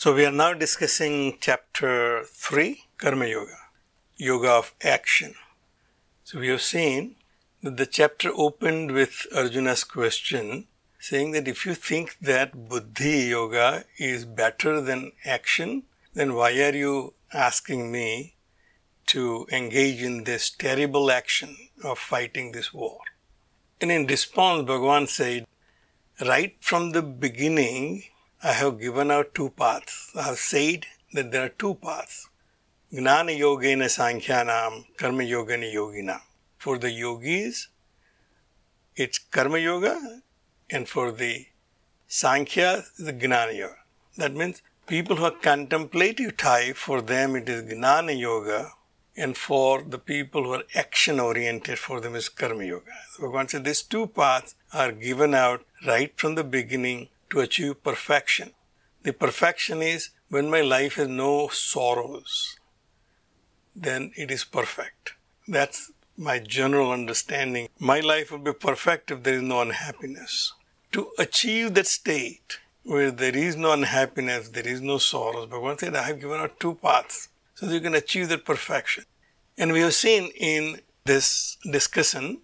So, we are now discussing chapter 3, Karma Yoga, Yoga of Action. So, we have seen that the chapter opened with Arjuna's question saying that if you think that Buddhi Yoga is better than action, then why are you asking me to engage in this terrible action of fighting this war? And in response, Bhagavan said, right from the beginning, I have given out two paths. I have said that there are two paths. Gnana Yogena Sankhyanam, Karma Yogana Yogina. For the yogis, it's Karma Yoga, and for the Sankhya, the Gnana Yoga. That means people who are contemplative type, for them it is Gnana Yoga, and for the people who are action oriented, for them is Karma Yoga. So Bhagavan said these two paths are given out right from the beginning to achieve perfection. The perfection is when my life has no sorrows, then it is perfect. That's my general understanding. My life will be perfect if there is no unhappiness. To achieve that state where there is no unhappiness, there is no sorrows, Bhagavan said, I have given out two paths so that you can achieve that perfection. And we have seen in this discussion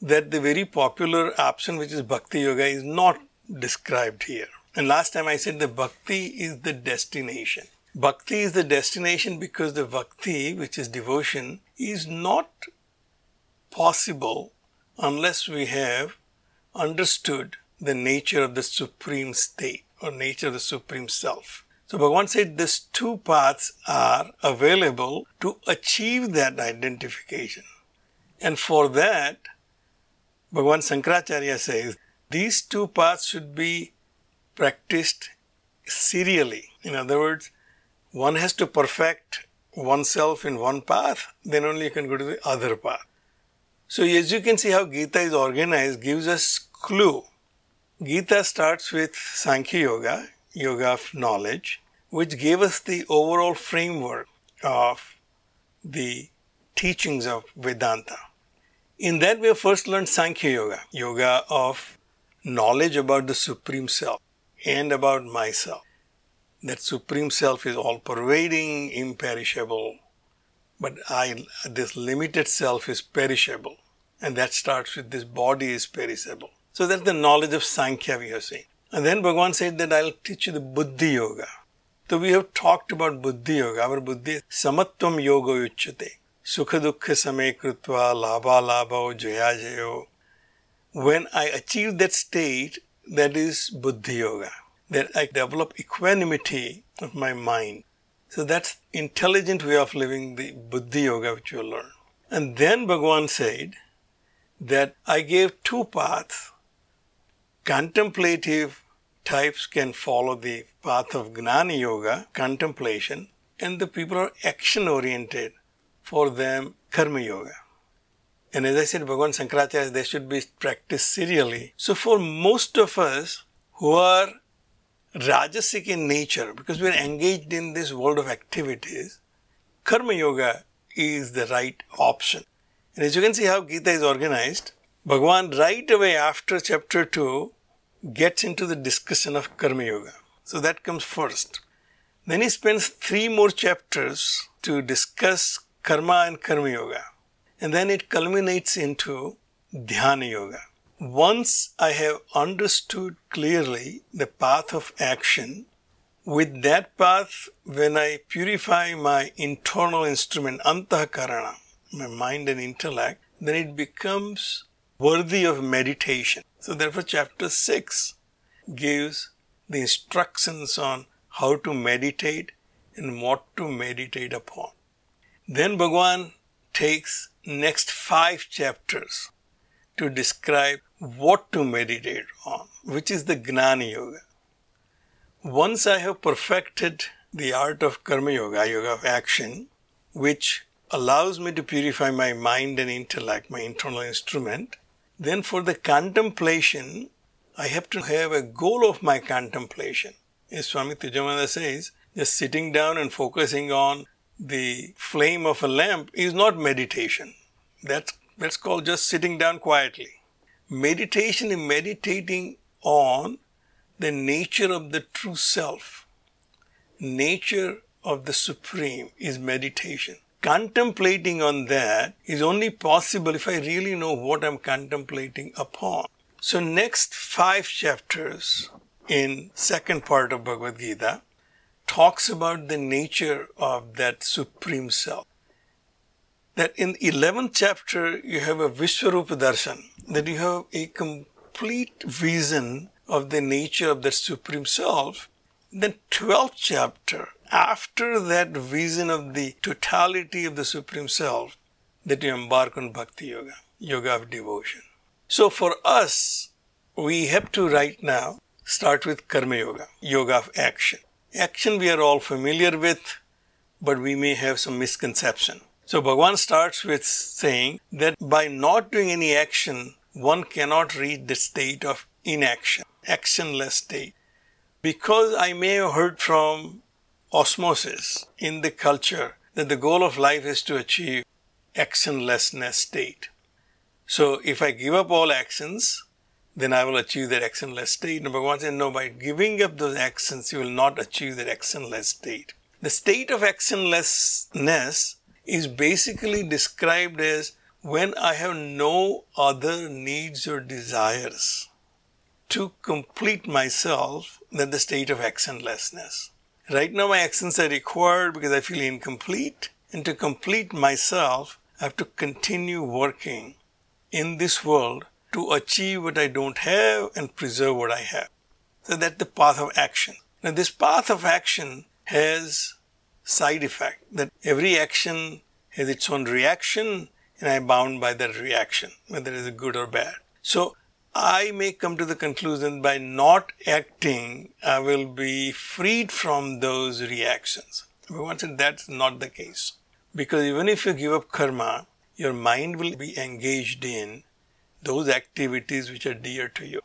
that the very popular option, which is Bhakti Yoga, is not described here. And last time I said the bhakti is the destination. Bhakti is the destination because the bhakti, which is devotion, is not possible unless we have understood the nature of the supreme state or nature of the supreme self. So Bhagavan said these two paths are available to achieve that identification. And for that, Bhagavan Sankaracharya says these two paths should be practiced serially. In other words, one has to perfect oneself in one path, then only you can go to the other path. So as you can see how Gita is organized gives us clue. Gita starts with Sankhya Yoga, Yoga of Knowledge, which gave us the overall framework of the teachings of Vedanta. In that we have first learned Sankhya Yoga, Yoga of knowledge about the Supreme Self and about myself. That Supreme Self is all pervading, imperishable, but I, this limited self is perishable. And that starts with this body is perishable. So that's the knowledge of Sankhya we have seen. And then Bhagavan said that I'll teach you the Buddhi Yoga. So we have talked about Buddhi Yoga. Our Buddhi Samatvam Yoga Uchyate. Sukha Dukkha Same Krutva Labha Labha Jaya Jayo when I achieve that state, that is Buddhi Yoga, that I develop equanimity of my mind. So that's intelligent way of living the Buddhi Yoga which you learn. And then Bhagwan said that I gave two paths. Contemplative types can follow the path of Gnani Yoga, contemplation, and the people are action oriented. For them, Karma Yoga. And as I said, Bhagavan Sankaracharya, they should be practiced serially. So for most of us who are rajasic in nature, because we are engaged in this world of activities, Karma Yoga is the right option. And as you can see how Gita is organized, Bhagavan right away after chapter 2 gets into the discussion of Karma Yoga. So that comes first. Then he spends three more chapters to discuss Karma and Karma Yoga and then it culminates into Dhyana Yoga. Once I have understood clearly the path of action, with that path, when I purify my internal instrument, Antakarana, my mind and intellect, then it becomes worthy of meditation. So, therefore, chapter 6 gives the instructions on how to meditate and what to meditate upon. Then Bhagavan takes next five chapters to describe what to meditate on, which is the Gnana Yoga. Once I have perfected the art of karma yoga, yoga of action, which allows me to purify my mind and intellect, my internal instrument, then for the contemplation, I have to have a goal of my contemplation. As Swami Tejomayananda says, just sitting down and focusing on the flame of a lamp is not meditation. That's, that's called just sitting down quietly. Meditation is meditating on the nature of the true self. Nature of the Supreme is meditation. Contemplating on that is only possible if I really know what I'm contemplating upon. So next five chapters in second part of Bhagavad Gita talks about the nature of that supreme self. That in 11th chapter you have a Vishwarupa Darshan, that you have a complete vision of the nature of that supreme self. Then 12th chapter, after that vision of the totality of the supreme self, that you embark on bhakti yoga, yoga of devotion. So for us, we have to right now start with karma yoga, yoga of action. Action we are all familiar with, but we may have some misconception. So Bhagavan starts with saying that by not doing any action, one cannot reach the state of inaction, actionless state. Because I may have heard from osmosis in the culture that the goal of life is to achieve actionlessness state. So if I give up all actions, then I will achieve that actionless state. Number one said, no, by giving up those actions, you will not achieve that actionless state. The state of actionlessness is basically described as when I have no other needs or desires to complete myself, then the state of actionlessness. Right now, my actions are required because I feel incomplete, and to complete myself, I have to continue working in this world to achieve what I don't have and preserve what I have. So that's the path of action. Now this path of action has side effect that every action has its own reaction and I'm bound by that reaction, whether it is good or bad. So I may come to the conclusion by not acting, I will be freed from those reactions. But said that's not the case. Because even if you give up karma, your mind will be engaged in those activities which are dear to you.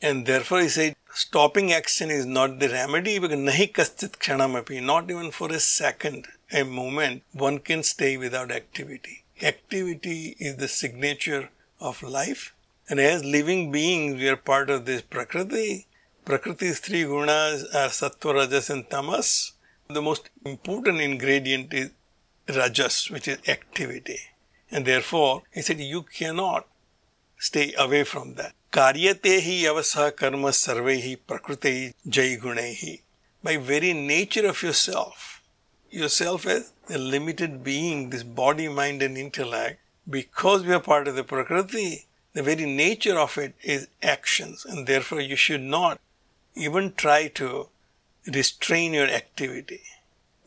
And therefore he said, stopping action is not the remedy because nahi not even for a second, a moment, one can stay without activity. Activity is the signature of life. And as living beings, we are part of this Prakriti. Prakriti's three gunas are uh, sattva, rajas and tamas. The most important ingredient is rajas, which is activity. And therefore, he said, you cannot stay away from that. Karyate hi avasa karma sarvehi prakrute jai gunehi. By very nature of yourself, yourself as a limited being, this body, mind and intellect, because we are part of the Prakriti, the very nature of it is actions and therefore you should not even try to restrain your activity.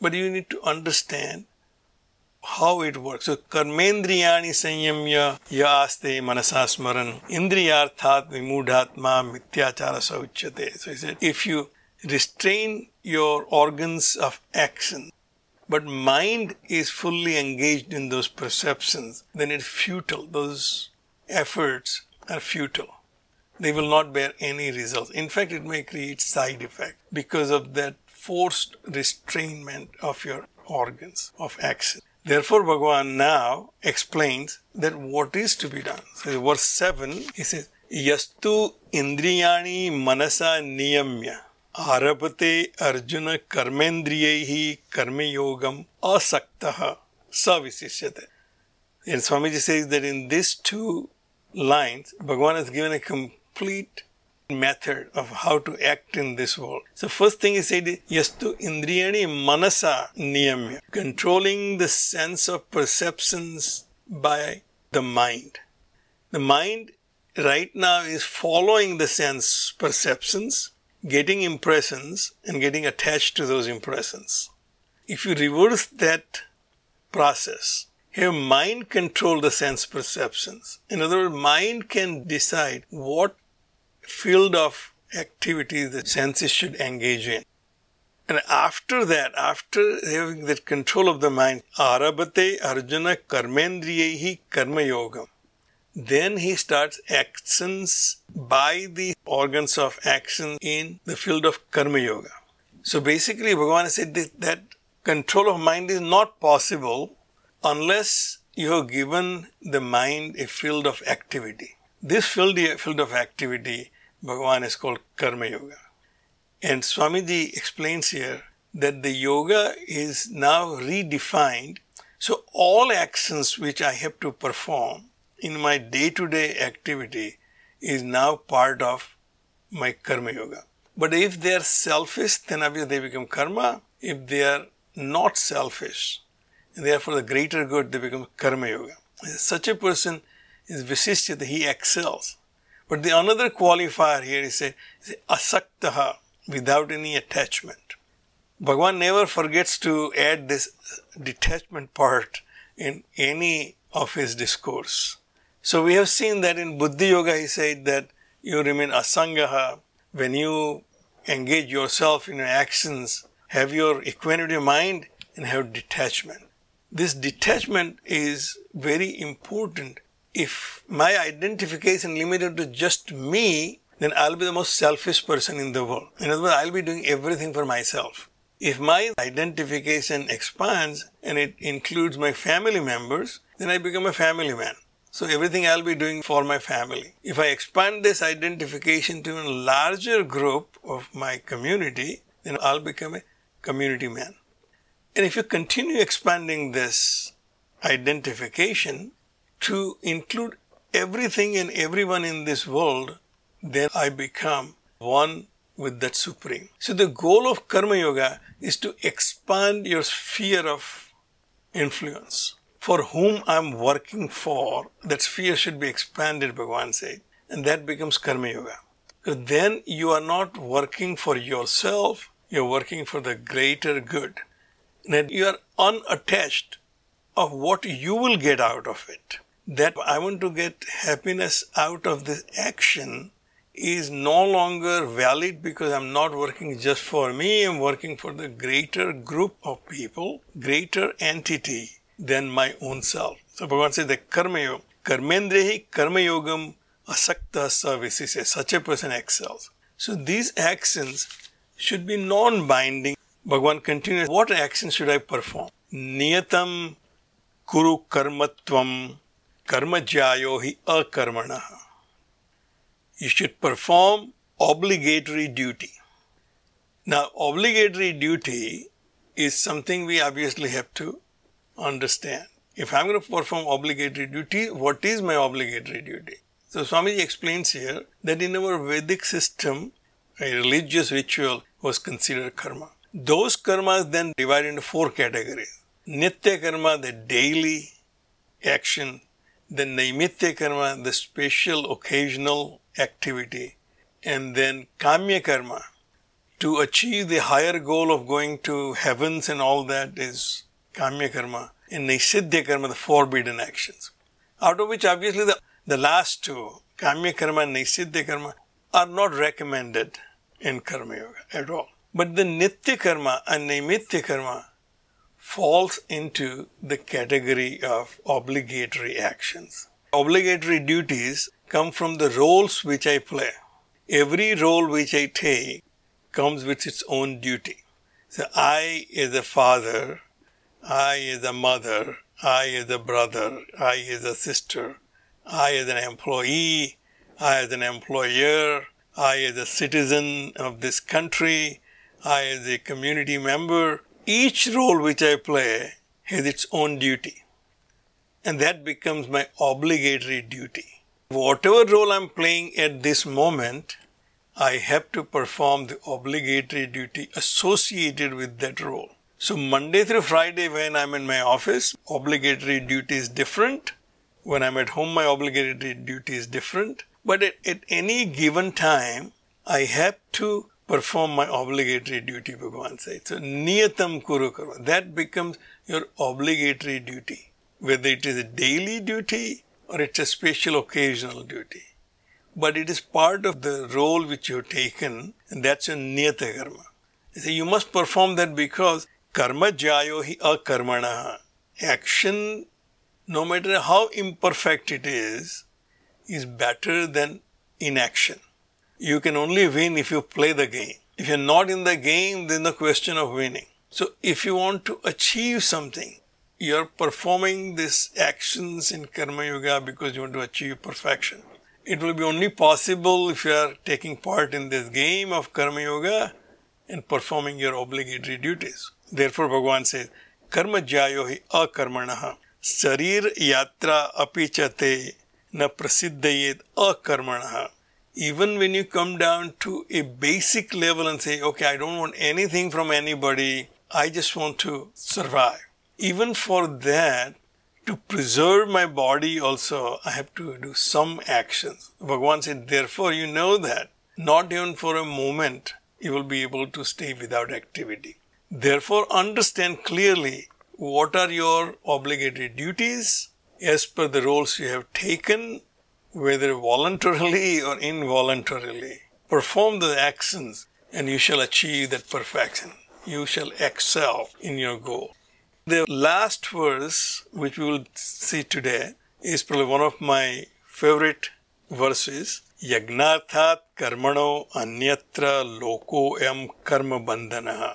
But you need to understand how it works. So, karmendriyani sanyamya yaste manasa smaran indriyarthat vimudhatma mityachara sauchyate. So he said, if you restrain your organs of action, but mind is fully engaged in those perceptions, then it's futile. Those efforts are futile. They will not bear any results. In fact, it may create side effects because of that forced restrainment of your organs of action. Therefore, Bhagavan now explains that what is to be done. So, verse 7, he says, Yastu indriyani manasa niyamya arabate arjuna karmendriyehi karma yogam asaktaha savisishyate. And Swamiji says that in these two lines, Bhagavan has given a complete method of how to act in this world. So first thing he said, yastu indriyani manasa niyamya, controlling the sense of perceptions by the mind. The mind right now is following the sense perceptions, getting impressions and getting attached to those impressions. If you reverse that process, have mind control the sense perceptions. In other words, mind can decide what field of activity the senses should engage in. And after that, after having that control of the mind, arabate arjuna karmendriyehi karma yogam. Then he starts actions by the organs of action in the field of karma yoga. So basically, Bhagavan said that control of mind is not possible unless you have given the mind a field of activity. This field, field of activity, Bhagavan is called Karma Yoga. And Swamiji explains here that the yoga is now redefined. So all actions which I have to perform in my day to day activity is now part of my karma yoga. But if they are selfish, then obviously they become karma. If they are not selfish, therefore the greater good, they become karma yoga. Such a person is Visishyata, he excels. But the another qualifier here is a, is a asaktaha, without any attachment. Bhagavan never forgets to add this detachment part in any of his discourse. So we have seen that in Buddhi Yoga he said that you remain asangaha when you engage yourself in your actions, have your equanimity mind and have detachment. This detachment is very important. If my identification limited to just me, then I'll be the most selfish person in the world. In other words, I'll be doing everything for myself. If my identification expands and it includes my family members, then I become a family man. So everything I'll be doing for my family. If I expand this identification to a larger group of my community, then I'll become a community man. And if you continue expanding this identification to include everything and everyone in this world, then I become one with that Supreme. So the goal of Karma Yoga is to expand your sphere of influence. For whom I'm working for, that sphere should be expanded, Bhagavan said. And that becomes Karma Yoga. Because then you are not working for yourself, you're working for the greater good. And you are unattached of what you will get out of it. That I want to get happiness out of this action is no longer valid because I'm not working just for me, I'm working for the greater group of people, greater entity than my own self. So Bhagavan says the karma yoga, karmendrehi karma yogam asakta services, such a person excels. So these actions should be non-binding. Bhagavan continues, what actions should I perform? Niyatam kuru karmatvam karmajayo hi akarmanaha you should perform obligatory duty. Now, obligatory duty is something we obviously have to understand. If I'm going to perform obligatory duty, what is my obligatory duty? So, Swamiji explains here that in our Vedic system, a religious ritual was considered karma. Those karmas then divide into four categories. Nitya karma, the daily action. Then Naimitya karma, the special occasional activity, and then kamya karma to achieve the higher goal of going to heavens and all that is kamya karma, and nishidya karma, the forbidden actions. Out of which obviously the, the last two, kamya karma and nishidya karma, are not recommended in karma yoga at all. But the nitya karma and naimitya karma falls into the category of obligatory actions. Obligatory duties come from the roles which I play. Every role which I take comes with its own duty. So I is a father, I is a mother, I is a brother, I is a sister, I is an employee, I is an employer, I is a citizen of this country, I is a community member. Each role which I play has its own duty. And that becomes my obligatory duty. Whatever role I'm playing at this moment, I have to perform the obligatory duty associated with that role. So Monday through Friday when I'm in my office, obligatory duty is different. When I'm at home, my obligatory duty is different. But at, at any given time, I have to perform my obligatory duty, Bhagavan said. So niyatam kuru karma. That becomes your obligatory duty. Whether it is a daily duty or it's a special occasional duty. But it is part of the role which you've taken, and that's your niyata karma. say you must perform that because karma jayo hi akarmana. Action, no matter how imperfect it is, is better than inaction. You can only win if you play the game. If you're not in the game, then the question of winning. So if you want to achieve something, you're performing these actions in Karma Yoga because you want to achieve perfection. It will be only possible if you are taking part in this game of Karma Yoga and performing your obligatory duties. Therefore, Bhagavan says, Karma jayo hi akarmanaha Sarir yatra apichate na prasiddhayet akarmanaha. Even when you come down to a basic level and say, okay, I don't want anything from anybody, I just want to survive even for that, to preserve my body also, I have to do some actions. Bhagavan said, therefore, you know that not even for a moment you will be able to stay without activity. Therefore, understand clearly what are your obligatory duties as per the roles you have taken, whether voluntarily or involuntarily. Perform the actions and you shall achieve that perfection. You shall excel in your goal. The last verse, which we will see today, is probably one of my favorite verses. Yagnathat karmano anyatra loko em karma bandhana.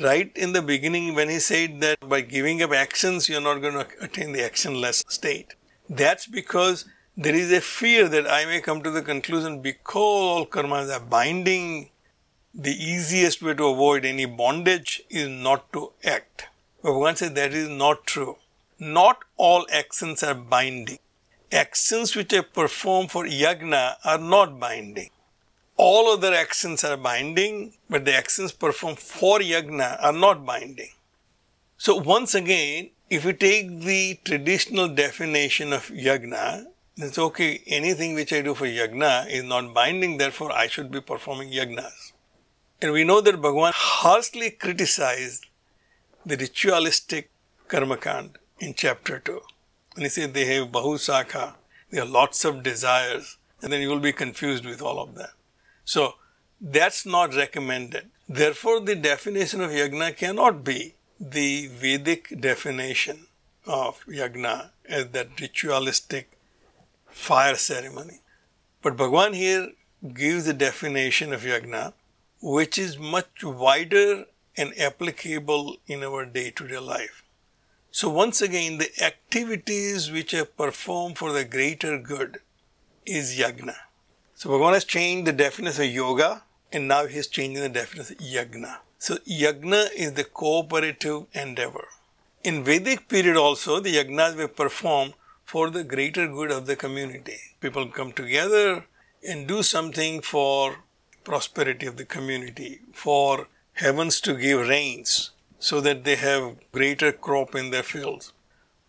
Right in the beginning, when he said that by giving up actions, you're not going to attain the actionless state. That's because there is a fear that I may come to the conclusion because all karmas are binding, the easiest way to avoid any bondage is not to act. But Bhagavan says that is not true. Not all actions are binding. Actions which are performed for yagna are not binding. All other actions are binding, but the actions performed for yagna are not binding. So once again, if we take the traditional definition of yagna, it's okay, anything which I do for yagna is not binding, therefore I should be performing yagnas. And we know that Bhagavan harshly criticized the ritualistic karmakand in chapter 2. And he said they have bahusaka, they have lots of desires, and then you will be confused with all of that. So that's not recommended. Therefore, the definition of yagna cannot be the Vedic definition of yagna as that ritualistic fire ceremony. But Bhagwan here gives a definition of yagna which is much wider and applicable in our day to day life. So, once again, the activities which are performed for the greater good is yagna. So, Bhagavan has changed the definition of yoga and now he is changing the definition of yagna. So, yagna is the cooperative endeavor. In Vedic period also, the yagnas were performed for the greater good of the community. People come together and do something for prosperity of the community, for heavens to give rains so that they have greater crop in their fields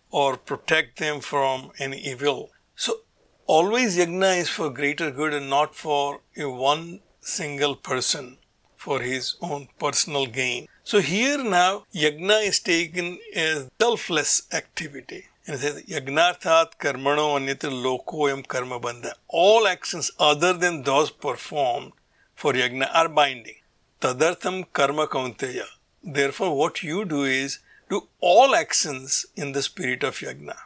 or protect them from any evil. So always yagna is for greater good and not for a one single person for his own personal gain. So here now yagna is taken as selfless activity. Yagnarthat karmano anyatra lokoyam karma bandha. All actions other than those performed for yagna are binding. Tadartham karma kaunteya. Therefore, what you do is do all actions in the spirit of yagna.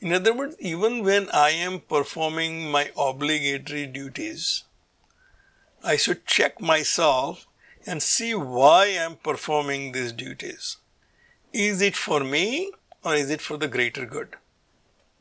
In other words, even when I am performing my obligatory duties, I should check myself and see why I am performing these duties. Is it for me or is it for the greater good?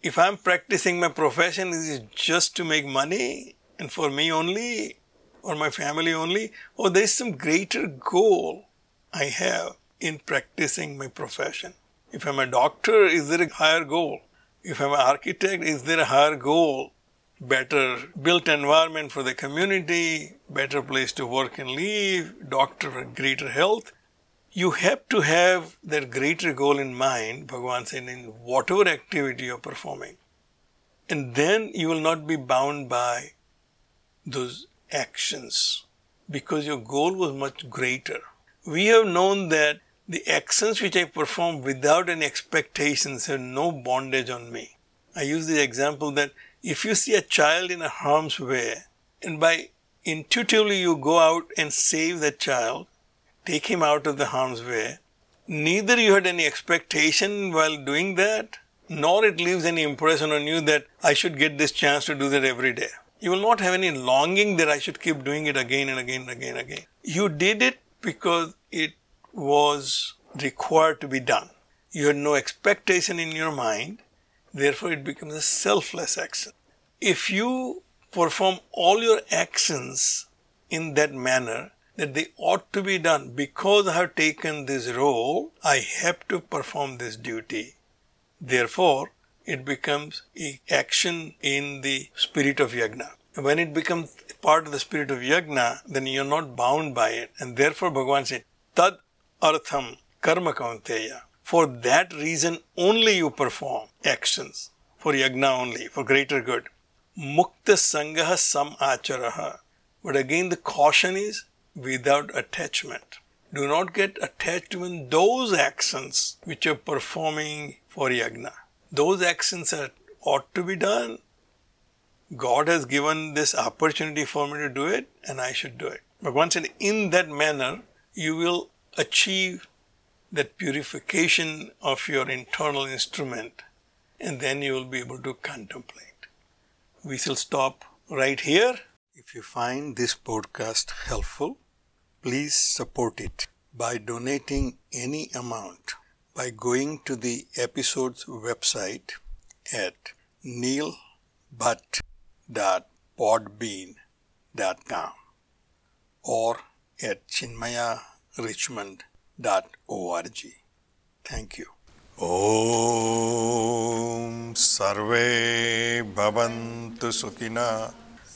If I am practicing my profession, is it just to make money and for me only or my family only, or there is some greater goal I have in practicing my profession. If I'm a doctor, is there a higher goal? If I'm an architect, is there a higher goal? Better built environment for the community, better place to work and live, doctor for greater health. You have to have that greater goal in mind, Bhagavan said, in whatever activity you're performing. And then you will not be bound by those actions because your goal was much greater. We have known that the actions which I perform without any expectations have no bondage on me. I use the example that if you see a child in a harm's way and by intuitively you go out and save that child, take him out of the harm's way, neither you had any expectation while doing that, nor it leaves any impression on you that I should get this chance to do that every day. You will not have any longing that I should keep doing it again and again and again and again. You did it because it was required to be done. You had no expectation in your mind, therefore it becomes a selfless action. If you perform all your actions in that manner, that they ought to be done because I have taken this role, I have to perform this duty. Therefore, it becomes a action in the spirit of yajna. When it becomes part of the spirit of yajna, then you're not bound by it. And therefore Bhagavan said, Tad artham karma kaunteya. For that reason only you perform actions. For yajna only, for greater good. Mukta sangaha sam acharaha. But again the caution is without attachment. Do not get attached to those actions which you're performing for yajna. Those actions are, ought to be done. God has given this opportunity for me to do it, and I should do it. But once in that manner, you will achieve that purification of your internal instrument, and then you will be able to contemplate. We shall stop right here. If you find this podcast helpful, Please support it by donating any amount by going to the episode's website at neilbhatt.podbean.com or at chinmayarichmond.org. Thank you. Om sarve भवन्तु सुखिनः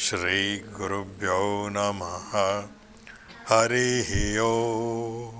श्रीगुरुभ्यो नमः। हरिः ओम्